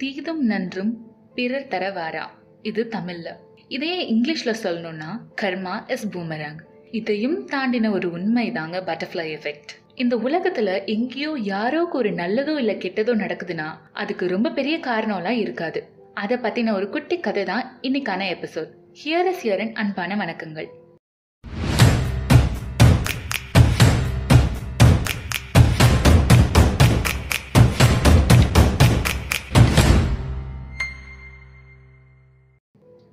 தீதும் நன்றும் பிறர் தர வாரா இது தமிழ்ல. இதையே இங்கிலீஷ்ல சொல்லணும்னா கர்மா இஸ் பூமராங் இதையும் தாண்டின ஒரு உண்மை தாங்க பட்டர்ஃப்ளை எஃபெக்ட் இந்த உலகத்துல எங்கேயோ யாரோக்கு ஒரு நல்லதோ இல்ல கெட்டதோ நடக்குதுன்னா அதுக்கு ரொம்ப பெரிய காரணம்லாம் இருக்காது. அதை பத்தின ஒரு குட்டி கதை தான் இன்னைக்கான எபிசோட் ஹியர் இஸ் ஹியரன் அன்பான வணக்கங்கள்.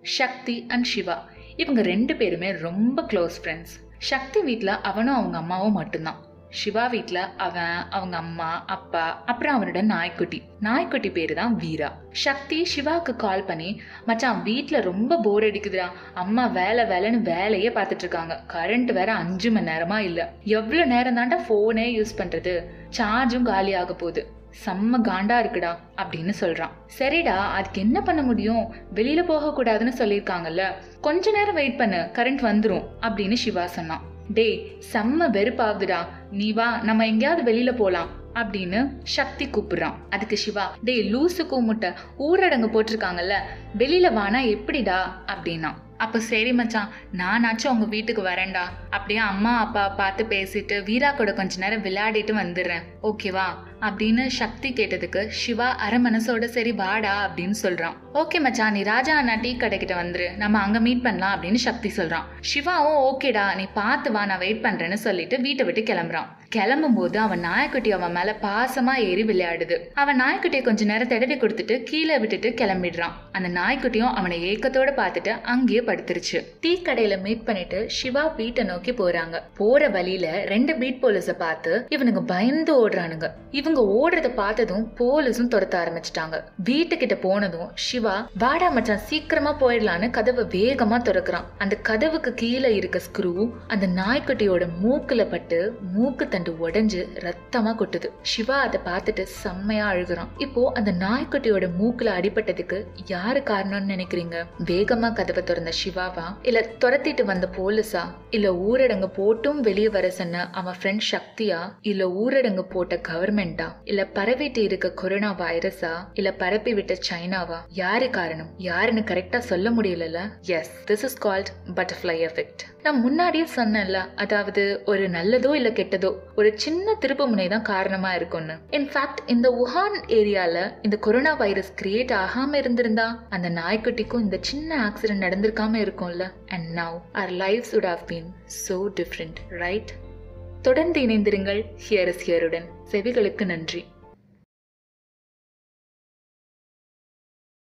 சக்தி அண்ட் சிவா. இவங்க ரெண்டு பேருமே ரொம்ப க்ளோஸ் ஃப்ரெண்ட்ஸ் சக்தி வீட்டில் அவனும் அவங்க அம்மாவும் மட்டும்தான். சிவா வீட்டில் அவன் அவங்க அம்மா அப்பா அப்புறம் அவனோட நாய்க்குட்டி. நாய்க்குட்டி பேர் தான் வீரா. சக்தி சிவாவுக்கு கால் பண்ணி மச்சான் வீட்டில் ரொம்ப போர் அடிக்குதுடா. அம்மா வேலை வேலைன்னு வேலையே பார்த்துட்டு இருக்காங்க. கரண்ட் வேற அஞ்சு மணி நேரமா இல்லை. எவ்வளோ நேரம் தாண்டா ஃபோனே யூஸ் பண்ணுறது சார்ஜும் காலி ஆக போகுது. செம்ம காண்டா இருக்குடா அப்படின்னு சொல்றான். சரிடா அதுக்கு என்ன பண்ண முடியும்? வெளியில போக கூடாதுன்னு சொல்லியிருக்காங்கல்ல. கொஞ்ச நேரம் வெயிட் பண்ணு கரண்ட் வந்துரும் அப்படின்னு சிவா சொன்னான். டேய் செம்ம வெறுப்பாகுதுடா. நீ வா நம்ம எங்கேயாவது வெளியில போலாம் அப்படின்னு சக்தி கூப்பிடுறான். அதுக்கு சிவா டேய் லூசு கூமுட்ட ஊரடங்கு போட்டிருக்காங்கல்ல. வெளியில வானா எப்படிடா? அப்படின்னா அப்போ சரி மச்சான் நானாச்சும் உங்கள் வீட்டுக்கு வரேன்டா. அப்படியே அம்மா அப்பா பார்த்து பேசிட்டு வீரா கூட கொஞ்ச நேரம் விளையாடிட்டு வந்துடுறேன். ஓகேவா அப்படின்னு சக்தி கேட்டதுக்கு சிவா அரை மனசோட சரி வாடா அப்படின்னு சொல்றான். ஓகே மச்சான் நீ ராஜா அண்ணா டீ கடைக்கிட்ட வந்துரு. நம்ம அங்க மீட் பண்ணலாம் அப்படின்னு சக்தி சொல்றான். சிவாவும் ஓகேடா நீ பார்த்து வா நான் வெயிட் பண்றேன்னு சொல்லிட்டு வீட்டை விட்டு கிளம்புறான். கிளம்பும் போது அவன் நாய்க்குட்டி அவன் மேல பாசமா ஏறி விளையாடுது. அவன் நாய்க்குட்டியை கொஞ்ச நேரம் தடவி கொடுத்துட்டு கீழே விட்டுட்டு கிளம்பிடுறான். அந்த நாய்க்குட்டியும் அவனை ஏக்கத்தோட பார்த்துட்டு அங்கேயே படுத்துருச்சு. டீ கடையில மீட் பண்ணிட்டு சிவா வீட்டை நோக்கி போறாங்க. போற வழியில ரெண்டு பீட் போலீஸ பார்த்து இவனுங்க பயந்து ஓடுறானுங்க. இவங்க ஓடுறத பார்த்ததும் போலீஸும் துரத்த ஆரம்பிச்சிட்டாங்க. வீட்டுக்கிட்ட போனதும் சிவா வாடா மச்சான் சீக்கிரமா போயிடலான்னு கதவை வேகமா திறக்கிறான். அந்த கதவுக்கு கீழே இருக்க ஸ்க்ரூ அந்த நாய்க்குட்டியோட மூக்குல பட்டு மூக்கு தண்ணி தண்டு உடஞ்சு ரத்தமா கொட்டுது. சிவா அதை பார்த்துட்டு செம்மையா அழுகுறான். இப்போ அந்த நாய்க்குட்டியோட மூக்குல அடிபட்டதுக்கு யாரு காரணம்னு நினைக்கிறீங்க? வேகமா கதவை திறந்த சிவாவா? இல்ல துரத்திட்டு வந்த போலீஸா? இல்ல ஊரடங்கு போட்டும் வெளியே வர சொன்ன அவன் ஃப்ரெண்ட் சக்தியா? இல்ல ஊரடங்கு போட்ட கவர்மெண்டா இல்ல பரவிட்டு இருக்க கொரோனா வைரஸா இல்ல பரப்பி விட்ட சைனாவா? யாரு காரணம்? யாருன்னு கரெக்டா சொல்ல முடியலல்ல? Yes this is called butterfly effect நான் முன்னாடியே சொன்னேன்ல அதாவது ஒரு நல்லதோ இல்ல கெட்டதோ? ஒரு சின்ன திருப்பு முனை தான் காரணமாக இருக்கும்னு. இன்ஃபேக்ட் இந்த உஹான் ஏரியாவில் இந்த கொரோனா வைரஸ் கிரியேட் ஆகாமல் இருந்திருந்தா அந்த நாய்க்குட்டிக்கும் இந்த சின்ன ஆக்சிடென்ட் நடந்திருக்காம இருக்கும்ல. And now our lives should have been so different right தொடர்ந்து இணைந்திருங்கள் ஹியர் இஸ் ஹியருடன் செவிகளுக்கு நன்றி.